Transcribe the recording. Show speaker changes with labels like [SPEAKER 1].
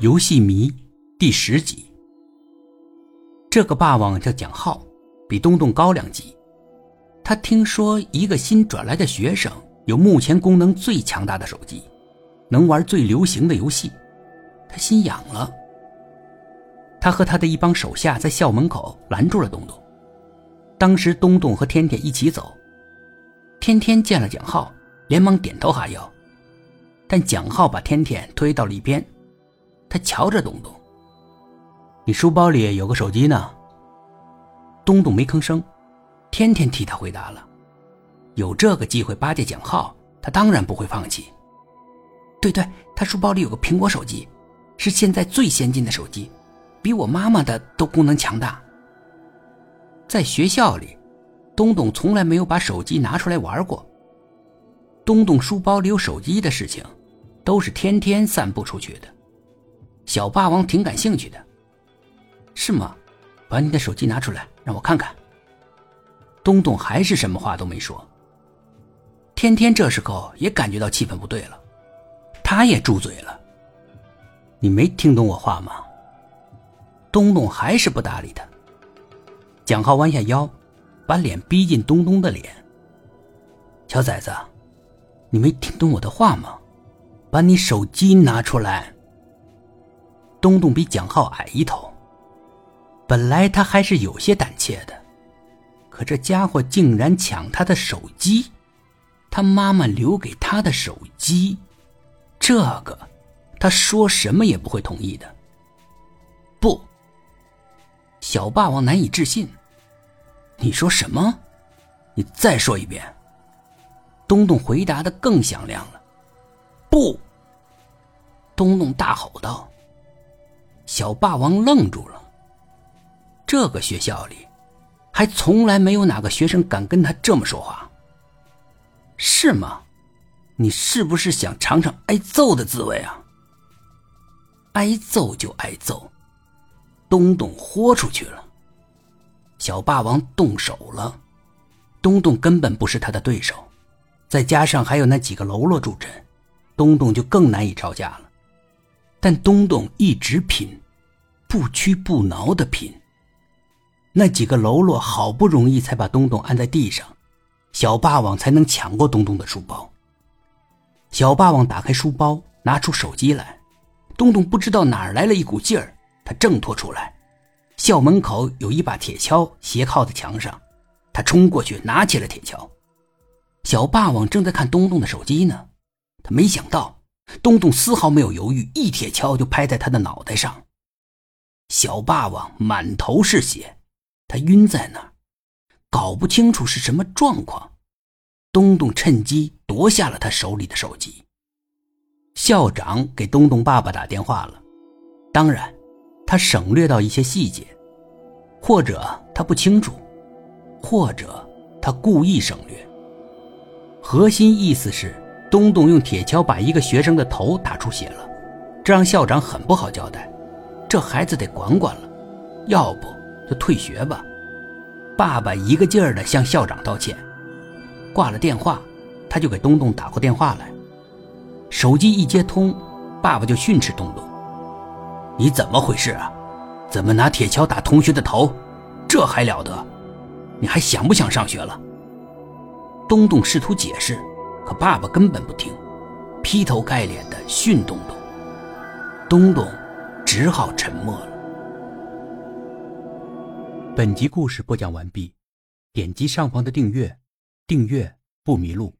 [SPEAKER 1] 游戏迷第十集。这个霸王叫蒋浩，比东东高两级。他听说一个新转来的学生有目前功能最强大的手机，能玩最流行的游戏，他心痒了。他和他的一帮手下在校门口拦住了东东。当时东东和天天一起走，天天见了蒋浩，连忙点头哈腰，但蒋浩把天天推到了一边。他瞧着东东，你书包里有个手机呢。东东没吭声，天天替他回答了。有这个机会巴结蒋浩，他当然不会放弃。对对，他书包里有个苹果手机，是现在最先进的手机，比我妈妈的都功能强大。在学校里，东东从来没有把手机拿出来玩过。东东书包里有手机的事情，都是天天散布出去的。小霸王挺感兴趣的，是吗？把你的手机拿出来，让我看看。东东还是什么话都没说。天天这时候也感觉到气氛不对了，他也住嘴了。你没听懂我话吗？东东还是不搭理他。蒋浩弯下腰，把脸逼近东东的脸。小崽子，你没听懂我的话吗？把你手机拿出来。东东比蒋浩矮一头，本来他还是有些胆怯的，可这家伙竟然抢他的手机，他妈妈留给他的手机，这个他说什么也不会同意的。不，小霸王难以置信，你说什么？你再说一遍。东东回答的更响亮了。不，东东大吼道。小霸王愣住了。这个学校里，还从来没有哪个学生敢跟他这么说话。是吗？你是不是想尝尝挨揍的滋味啊？挨揍就挨揍，东东豁出去了。小霸王动手了，东东根本不是他的对手，再加上还有那几个喽啰助阵，东东就更难以招架了。但东东一直拼，不屈不挠的拼。那几个喽啰好不容易才把东东按在地上，小霸王才能抢过东东的书包。小霸王打开书包，拿出手机来，东东不知道哪儿来了一股劲儿，他挣脱出来。校门口有一把铁锹斜靠在墙上，他冲过去拿起了铁锹。小霸王正在看东东的手机呢，他没想到。东东丝毫没有犹豫，一铁锹就拍在他的脑袋上。小霸王满头是血，他晕在那儿，搞不清楚是什么状况。东东趁机夺下了他手里的手机。校长给东东爸爸打电话了，当然，他省略到一些细节，或者他不清楚，或者他故意省略。核心意思是。东东用铁锹把一个学生的头打出血了，这让校长很不好交代。这孩子得管管了，要不就退学吧。爸爸一个劲儿的向校长道歉。挂了电话，他就给东东打过电话来。手机一接通，爸爸就训斥东东：“你怎么回事啊？怎么拿铁锹打同学的头？这还了得？你还想不想上学了？”东东试图解释。可爸爸根本不听，劈头盖脸的训东东，东东只好沉默了。本集故事播讲完毕，点击上方的订阅，订阅不迷路。